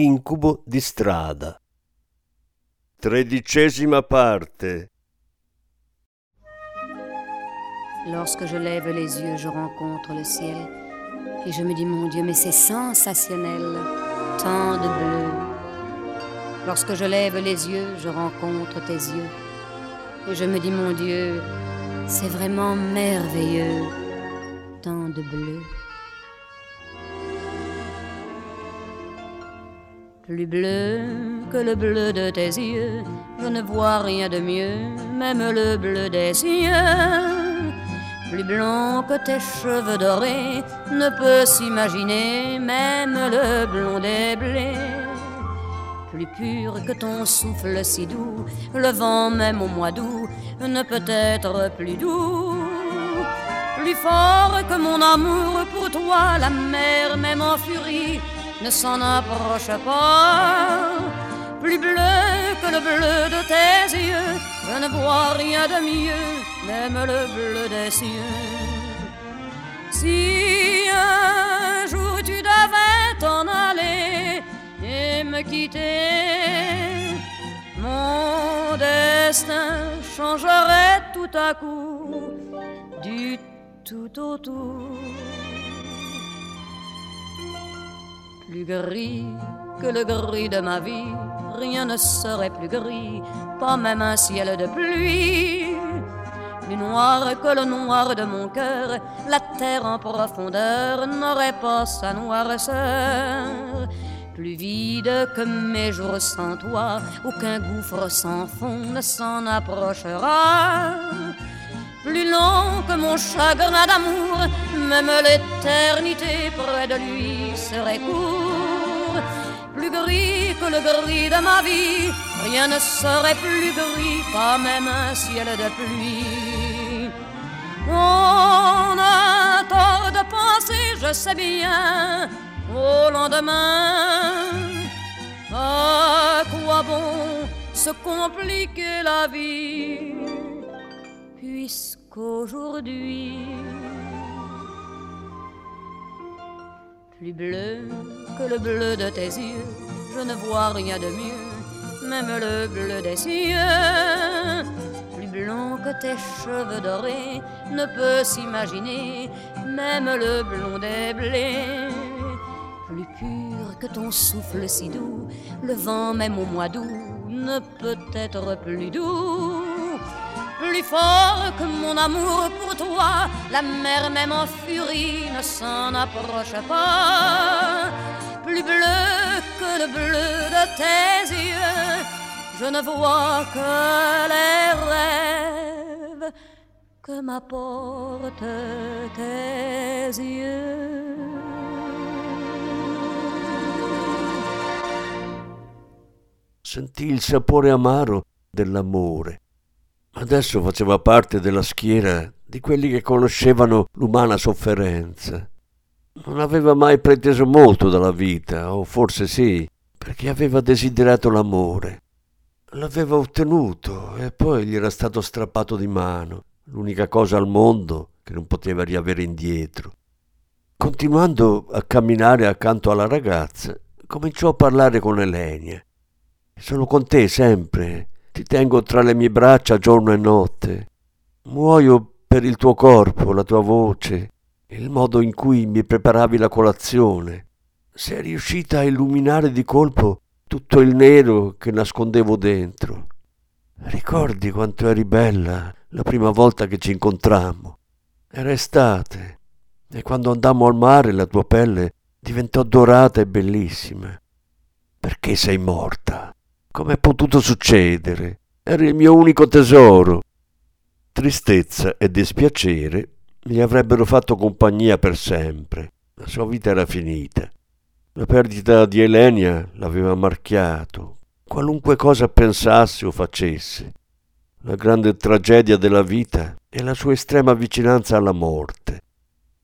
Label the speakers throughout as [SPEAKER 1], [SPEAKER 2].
[SPEAKER 1] Incubo di strada. Tredicesima parte.
[SPEAKER 2] Lorsque je lève les yeux, je rencontre le ciel et je me dis mon Dieu, mais c'est sensationnel, tant de bleu. Lorsque je lève les yeux, je rencontre tes yeux et je me dis mon Dieu, c'est vraiment merveilleux, tant de bleu. Plus bleu que le bleu de tes yeux, je ne vois rien de mieux, même le bleu des cieux. Plus blanc que tes cheveux dorés, ne peut s'imaginer, même le blond des blés. Plus pur que ton souffle si doux, le vent même au mois d'août ne peut être plus doux. Plus fort que mon amour pour toi, la mer même en furie ne s'en approche pas. Plus bleu que le bleu de tes yeux, je ne vois rien de mieux, même le bleu des cieux. Si un jour tu devais t'en aller et me quitter, mon destin changerait tout à coup du tout au tout. Plus gris que le gris de ma vie. Rien ne serait plus gris, pas même un ciel de pluie. Plus noir que le noir de mon cœur, la terre en profondeur n'aurait pas sa noirceur. Plus vide que mes jours sans toi, aucun gouffre sans fond ne s'en approchera plus long que mon chagrin d'amour, même l'éternité près de lui serait court. Plus gris que le gris de ma vie, rien ne serait plus gris, pas même un ciel de pluie. On a tort de penser, je sais bien, au lendemain. À quoi bon se compliquer la vie? puisqu'aujourd'hui, plus bleu que le bleu de tes yeux, je ne vois rien de mieux, même le bleu des cieux. Plus blanc que tes cheveux dorés ne peut s'imaginer, même le blond des blés. Plus pur que ton souffle si doux, le vent même au mois d'août ne peut être plus doux plus fort que mon amour pour toi. La mer même en furie ne s'en approche pas. Plus bleu que le bleu de tes yeux, je ne vois que les rêves que m'apportent tes yeux.
[SPEAKER 1] Sentì il sapore amaro dell'amore Adesso faceva parte della schiera di quelli che conoscevano l'umana sofferenza. Non aveva mai preteso molto dalla vita, o forse sì, perché aveva desiderato l'amore. L'aveva ottenuto e poi gli era stato strappato di mano, l'unica cosa al mondo che non poteva riavere indietro. Continuando a camminare accanto alla ragazza, cominciò a parlare con Elenia. Sono con te sempre, ti tengo tra le mie braccia giorno e notte. Muoio per il tuo corpo, la tua voce, il modo in cui mi preparavi la colazione. Sei riuscita a illuminare di colpo tutto il nero che nascondevo dentro. Ricordi quanto eri bella la prima volta che ci incontrammo? Era estate e quando andammo al mare la tua pelle diventò dorata e bellissima. Perché sei morta? Come è potuto succedere? Era il mio unico tesoro. Tristezza e dispiacere gli avrebbero fatto compagnia per sempre. La sua vita era finita. La perdita di Elenia l'aveva marchiato, qualunque cosa pensasse o facesse. La grande tragedia della vita è la sua estrema vicinanza alla morte.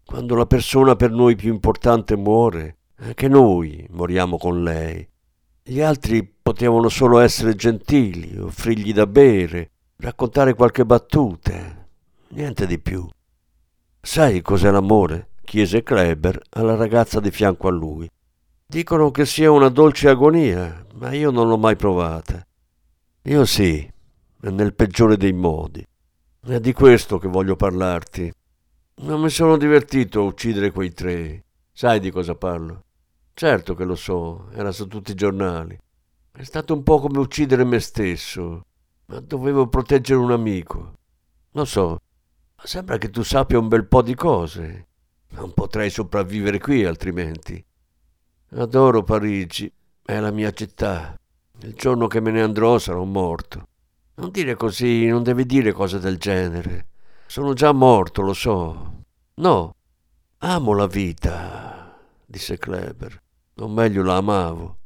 [SPEAKER 1] Quando la persona per noi più importante muore, anche noi moriamo con lei. Gli altri potevano solo essere gentili, offrirgli da bere, raccontare qualche battuta, niente di più. Sai cos'è l'amore? chiese Kleber alla ragazza di fianco a lui. Dicono che sia una dolce agonia, ma io non l'ho mai provata. Io sì, nel peggiore dei modi. È di questo che voglio parlarti. Non mi sono divertito a uccidere quei tre. Sai di cosa parlo? Certo che lo so, era su tutti i giornali. È stato un po' come uccidere me stesso, ma dovevo proteggere un amico. Lo so, ma sembra che tu sappia un bel po' di cose. Non potrei sopravvivere qui altrimenti. Adoro Parigi, è la mia città. Il giorno che me ne andrò sarò morto. Non dire così, non devi dire cose del genere. Sono già morto, lo so. No, amo la vita, disse Kleber. O meglio, la amavo.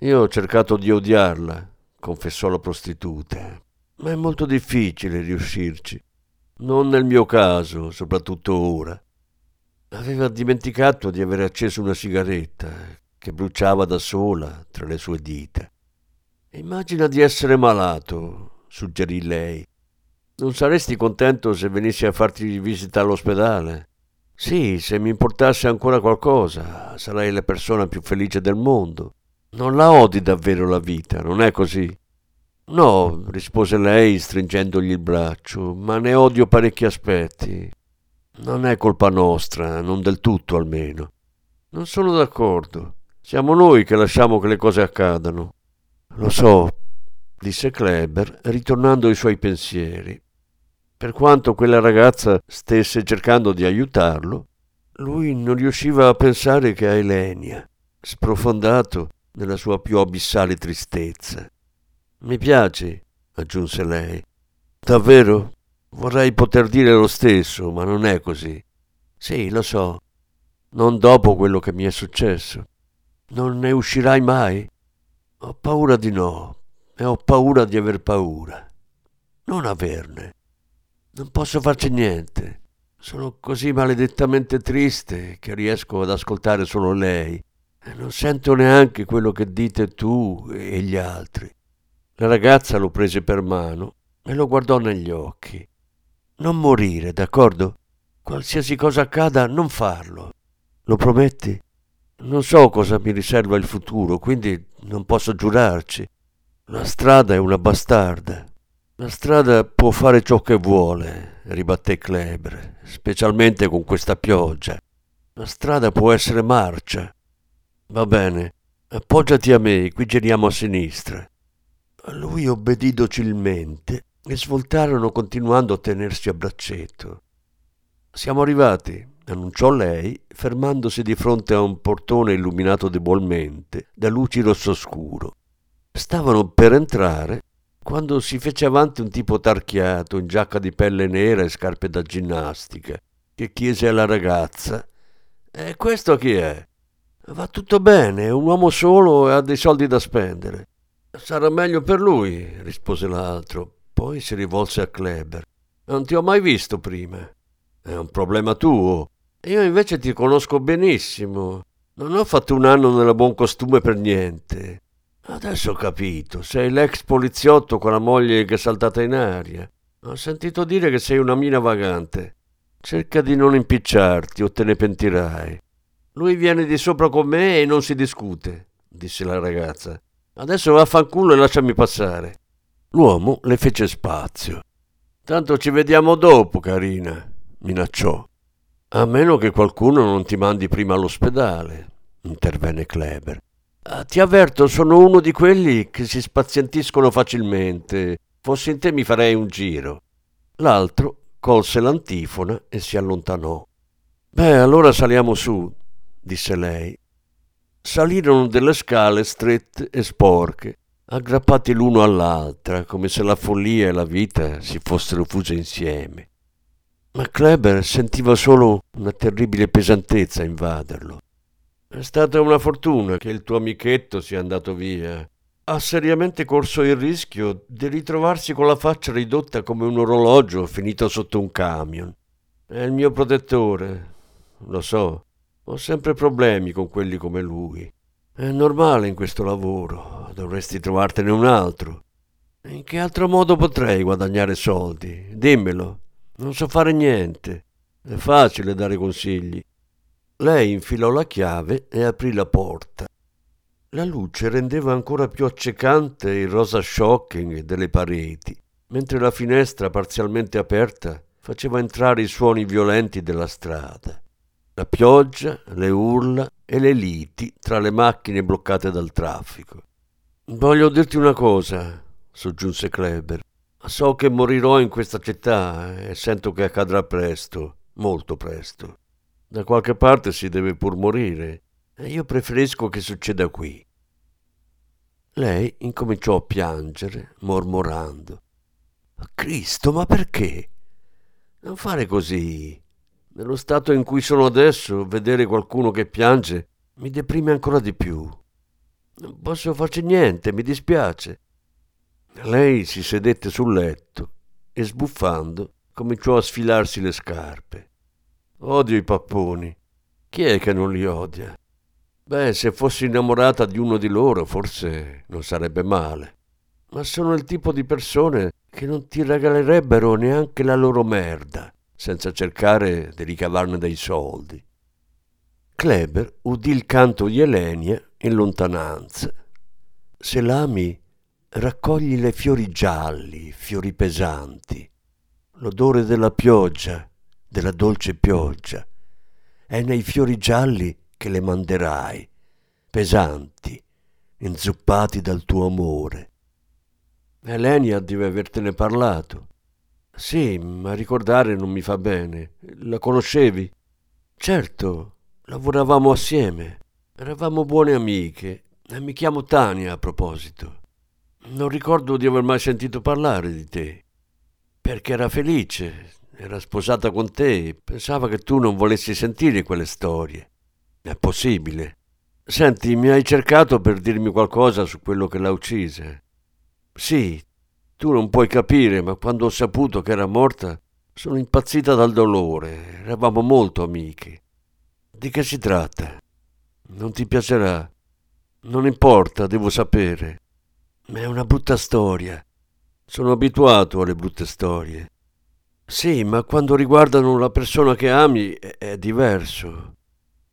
[SPEAKER 1] Io ho cercato di odiarla, confessò la prostituta. Ma è molto difficile riuscirci. Non nel mio caso, soprattutto ora. Aveva dimenticato di aver acceso una sigaretta che bruciava da sola tra le sue dita. Immagina di essere malato, suggerì lei. Non saresti contento se venissi a farti visita all'ospedale? Sì, se mi importasse ancora qualcosa, sarei la persona più felice del mondo. Non la odi davvero la vita, non è così? No, rispose lei stringendogli il braccio, ma ne odio parecchi aspetti. Non è colpa nostra, non del tutto almeno. Non sono d'accordo. Siamo noi che lasciamo che le cose accadano. Lo so, disse Kleber, ritornando ai suoi pensieri. Per quanto quella ragazza stesse cercando di aiutarlo, lui non riusciva a pensare che a Elenia, sprofondato nella sua più abissale tristezza. Mi piace, aggiunse lei. Davvero? Vorrei poter dire lo stesso, ma non è così. Sì, lo so. Non dopo quello che mi è successo. Non ne uscirai mai? Ho paura di no e ho paura di aver paura. Non averne. Non posso farci niente. Sono così maledettamente triste che riesco ad ascoltare solo lei e non sento neanche quello che dite tu e gli altri. La ragazza lo prese per mano e lo guardò negli occhi. Non morire, d'accordo? Qualsiasi cosa accada, non farlo. Lo prometti? Non so cosa mi riserva il futuro, quindi non posso giurarci. La strada è una bastarda. La strada può fare ciò che vuole, ribatté Kleber, specialmente con questa pioggia. La strada può essere marcia. Va bene, appoggiati a me, qui giriamo a sinistra. Lui obbedì docilmente e svoltarono continuando a tenersi a braccetto. Siamo arrivati, annunciò lei, fermandosi di fronte a un portone illuminato debolmente da luci rosso scuro. Stavano per entrare quando si fece avanti un tipo tarchiato in giacca di pelle nera e scarpe da ginnastica, che chiese alla ragazza E questo chi è? Va tutto bene, è un uomo solo e ha dei soldi da spendere. Sarà meglio per lui, rispose l'altro. Poi si rivolse a Kleber. Non ti ho mai visto prima. È un problema tuo. Io invece ti conosco benissimo. Non ho fatto un anno nella buon costume per niente. Adesso ho capito. Sei l'ex poliziotto con la moglie che è saltata in aria. Ho sentito dire che sei una mina vagante. Cerca di non impicciarti o te ne pentirai. Lui viene di sopra con me e non si discute, disse la ragazza. Adesso vaffanculo e lasciami passare. L'uomo le fece spazio. Tanto ci vediamo dopo, carina, minacciò. A meno che qualcuno non ti mandi prima all'ospedale, intervenne Kleber. Ah, ti avverto, sono uno di quelli che si spazientiscono facilmente. Fossi in te mi farei un giro. L'altro colse l'antifona e si allontanò. Beh, allora saliamo su, disse lei, Salirono delle scale strette e sporche, aggrappati l'uno all'altra, come se la follia e la vita si fossero fuse insieme. Ma Kleber sentiva solo una terribile pesantezza invaderlo. È stata una fortuna che il tuo amichetto sia andato via. Ha seriamente corso il rischio di ritrovarsi con la faccia ridotta come un orologio finito sotto un camion. È il mio protettore. Lo so, ho sempre problemi con quelli come lui. È normale in questo lavoro, dovresti trovartene un altro. In che altro modo potrei guadagnare soldi? Dimmelo. Non so fare niente. È facile dare consigli. Lei infilò la chiave e aprì la porta. La luce rendeva ancora più accecante il rosa shocking delle pareti, mentre la finestra parzialmente aperta faceva entrare i suoni violenti della strada. La pioggia, le urla e le liti tra le macchine bloccate dal traffico. Voglio dirti una cosa, soggiunse Kleber. So che morirò in questa città e sento che accadrà presto, molto presto. Da qualche parte si deve pur morire e io preferisco che succeda qui. Lei incominciò a piangere, mormorando. Cristo, ma perché? Non fare così. Nello stato in cui sono adesso, vedere qualcuno che piange mi deprime ancora di più. Non posso farci niente, mi dispiace. Lei si sedette sul letto e sbuffando cominciò a sfilarsi le scarpe. Odio i papponi. Chi è che non li odia? Beh, se fossi innamorata di uno di loro, forse non sarebbe male. Ma sono il tipo di persone che non ti regalerebbero neanche la loro merda, senza cercare di ricavarne dei soldi. Kleber udì il canto di Elenia in lontananza. Se l'ami, raccogli le fiori gialli, fiori pesanti, l'odore della pioggia della dolce pioggia. È nei fiori gialli che le manderai, pesanti, inzuppati dal tuo amore. Elenia deve avertene parlato. Sì, ma ricordare non mi fa bene. La conoscevi? Certo, lavoravamo assieme. Eravamo buone amiche. E mi chiamo Tania a proposito. Non ricordo di aver mai sentito parlare di te. Perché era felice, era sposata con te, pensava che tu non volessi sentire quelle storie. È possibile. Senti, mi hai cercato per dirmi qualcosa su quello che l'ha uccisa. Sì, tu non puoi capire, ma quando ho saputo che era morta, sono impazzita dal dolore. Eravamo molto amiche. Di che si tratta? Non ti piacerà. Non importa, devo sapere. Ma è una brutta storia. Sono abituato alle brutte storie. Sì, ma quando riguardano la persona che ami è, diverso.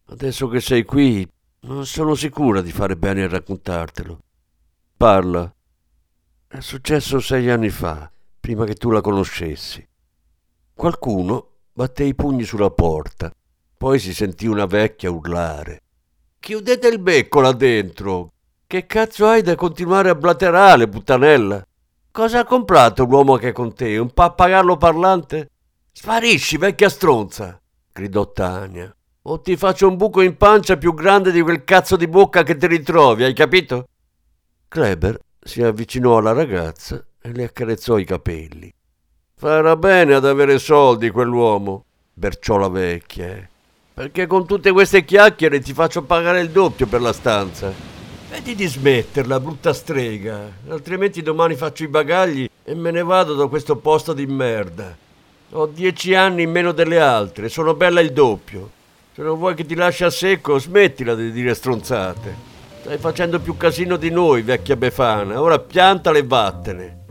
[SPEAKER 1] Adesso che sei qui, non sono sicura di fare bene a raccontartelo. Parla. È successo sei anni fa, prima che tu la conoscessi. Qualcuno batté i pugni sulla porta, poi si sentì una vecchia urlare. Chiudete il becco là dentro! Che cazzo hai da continuare a blaterare, puttanella? Cosa ha comprato l'uomo che è con te? Un pappagallo parlante? Sparisci, vecchia stronza! gridò Tania. O ti faccio un buco in pancia più grande di quel cazzo di bocca che ti ritrovi, hai capito? Kleber si avvicinò alla ragazza e le accarezzò i capelli. Farà bene ad avere soldi quell'uomo, berciò la vecchia, eh. perché con tutte queste chiacchiere ti faccio pagare il doppio per la stanza. Vedi di smetterla, brutta strega, altrimenti domani faccio i bagagli e me ne vado da questo posto di merda. Ho dieci anni in meno delle altre, sono bella il doppio. Se non vuoi che ti lasci a secco, smettila di dire stronzate. Stai facendo più casino di noi, vecchia befana. Ora piantala e vattene.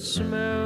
[SPEAKER 3] Smell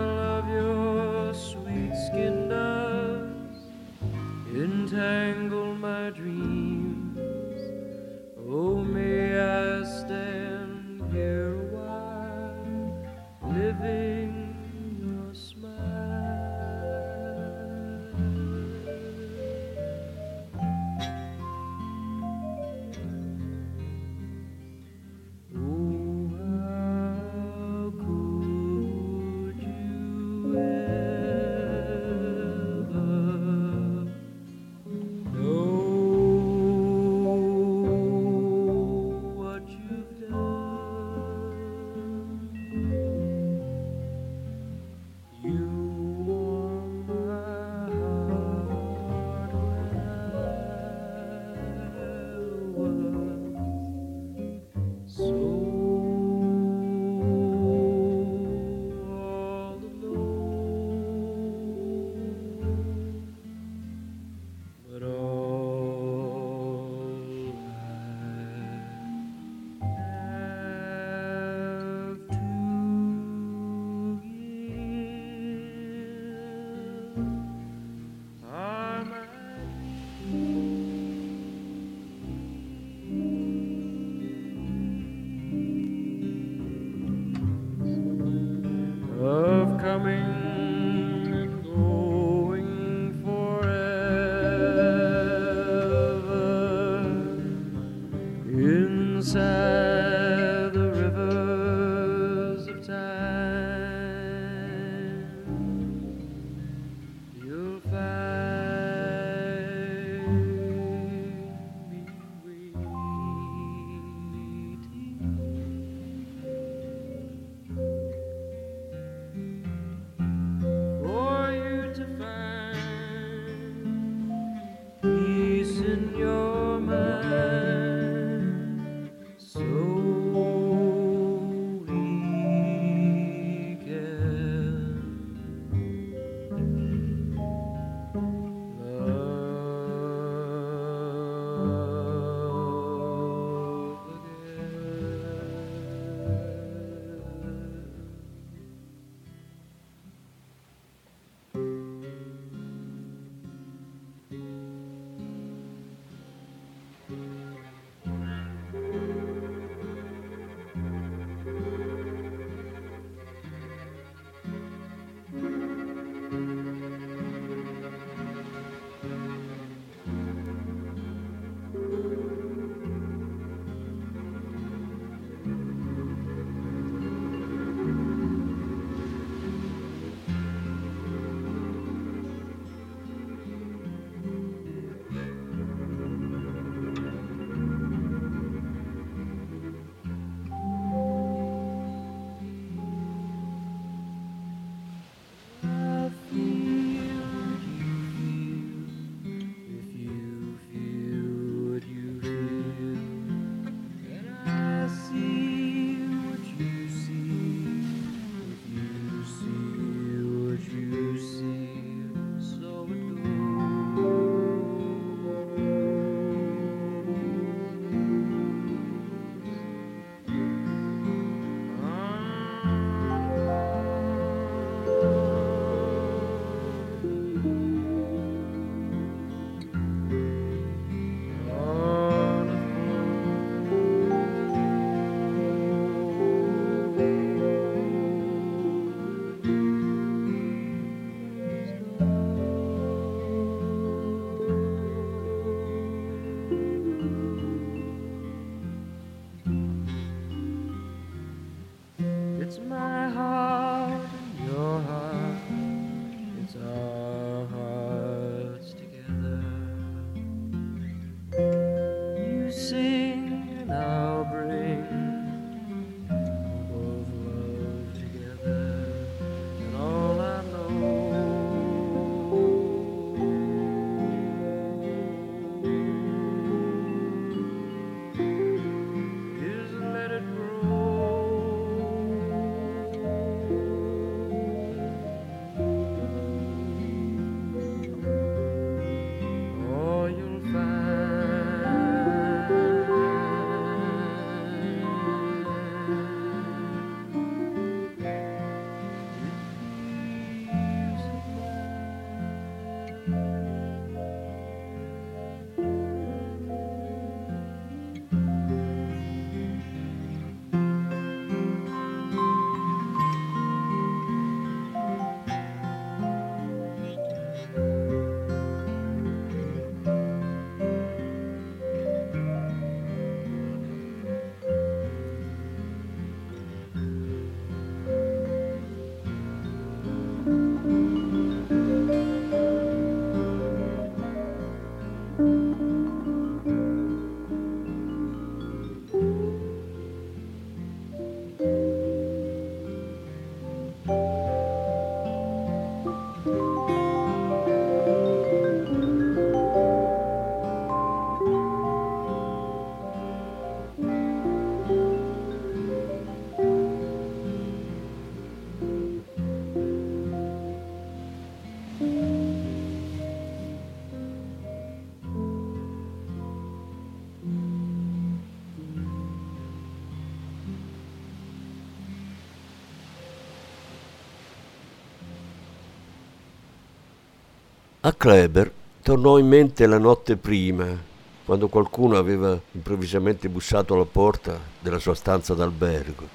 [SPEAKER 3] A
[SPEAKER 1] Kleber tornò in mente la notte prima, quando qualcuno aveva improvvisamente bussato alla porta della sua stanza d'albergo.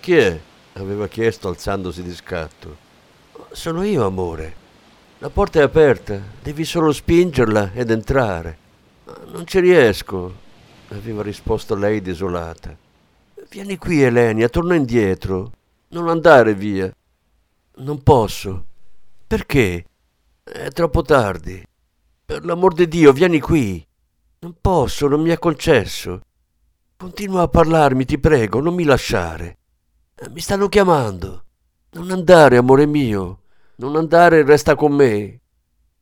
[SPEAKER 1] Chi è? aveva chiesto alzandosi di scatto. Sono io, amore. La porta è aperta, devi solo spingerla ed entrare. Non ci riesco, aveva risposto lei desolata. Vieni qui, Elenia, torna indietro. Non andare via. Non posso. Perché? È troppo tardi. Per l'amor di Dio, vieni qui. Non posso, non mi è concesso. Continua a parlarmi, ti prego, non mi lasciare. Mi stanno chiamando. Non andare, amore mio. Non andare resta con me.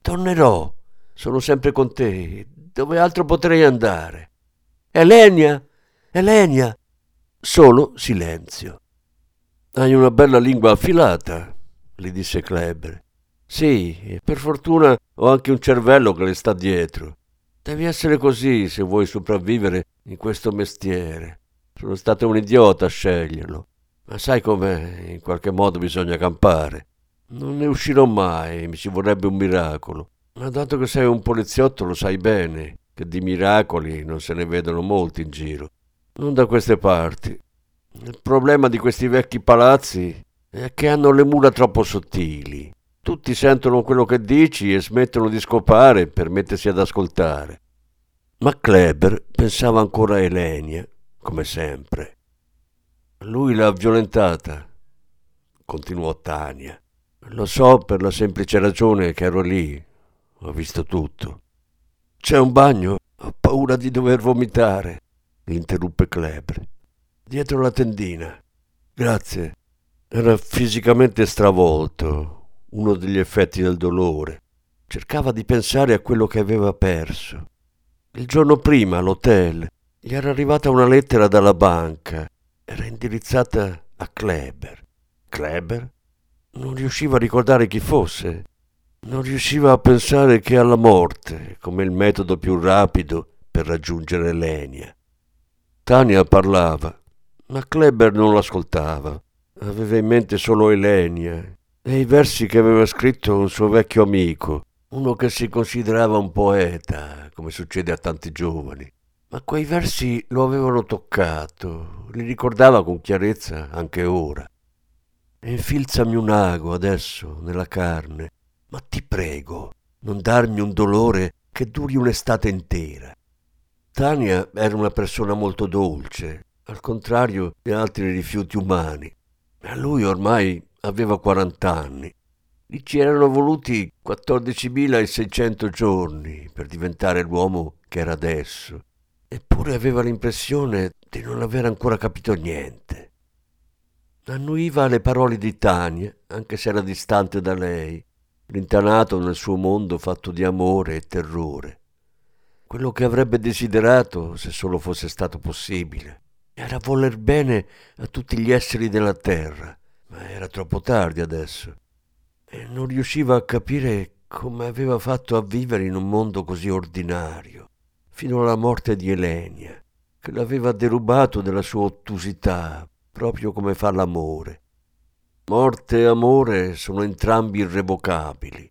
[SPEAKER 1] Tornerò. Sono sempre con te. Dove altro potrei andare? Elenia! Elenia! Solo silenzio. Hai una bella lingua affilata, gli disse Kleber. Sì, per fortuna ho anche un cervello che le sta dietro. Devi essere così se vuoi sopravvivere in questo mestiere. Sono stato un idiota a sceglierlo, ma sai com'è, in qualche modo bisogna campare. Non ne uscirò mai, mi ci vorrebbe un miracolo. Ma dato che sei un poliziotto lo sai bene, che di miracoli non se ne vedono molti in giro. Non da queste parti. Il problema di questi vecchi palazzi è che hanno le mura troppo sottili. Tutti sentono quello che dici e smettono di scopare per mettersi ad ascoltare. Ma Kleber pensava ancora a Elenia, come sempre. Lui l'ha violentata, continuò Tania. Lo so per la semplice ragione che ero lì, ho visto tutto. C'è un bagno, ho paura di dover vomitare, interruppe Kleber. Dietro la tendina. Grazie. Era fisicamente stravolto, uno degli effetti del dolore. Cercava di pensare a quello che aveva perso. Il giorno prima all'hotel gli era arrivata una lettera dalla banca. Era indirizzata a Kleber. Kleber? Non riusciva a ricordare chi fosse. Non riusciva a pensare che alla morte, come il metodo più rapido per raggiungere Lenia. Tania parlava, ma Kleber non l'ascoltava. Aveva in mente solo Elenia e i versi che aveva scritto un suo vecchio amico, uno che si considerava un poeta, come succede a tanti giovani. Ma quei versi lo avevano toccato, li ricordava con chiarezza anche ora. Infilzami un ago adesso nella carne, ma ti prego, non darmi un dolore che duri un'estate intera. Tania era una persona molto dolce, al contrario di altri rifiuti umani. A lui ormai aveva 40 anni. Gli ci erano voluti 14.600 giorni per diventare l'uomo che era adesso. Eppure aveva l'impressione di non aver ancora capito niente. Annuiva alle parole di Tania, anche se era distante da lei, rintanato nel suo mondo fatto di amore e terrore. Quello che avrebbe desiderato, se solo fosse stato possibile, era voler bene a tutti gli esseri della terra, ma era troppo tardi adesso e non riusciva a capire come aveva fatto a vivere in un mondo così ordinario, fino alla morte di Elenia, che l'aveva derubato della sua ottusità, proprio come fa l'amore. Morte e amore sono entrambi irrevocabili.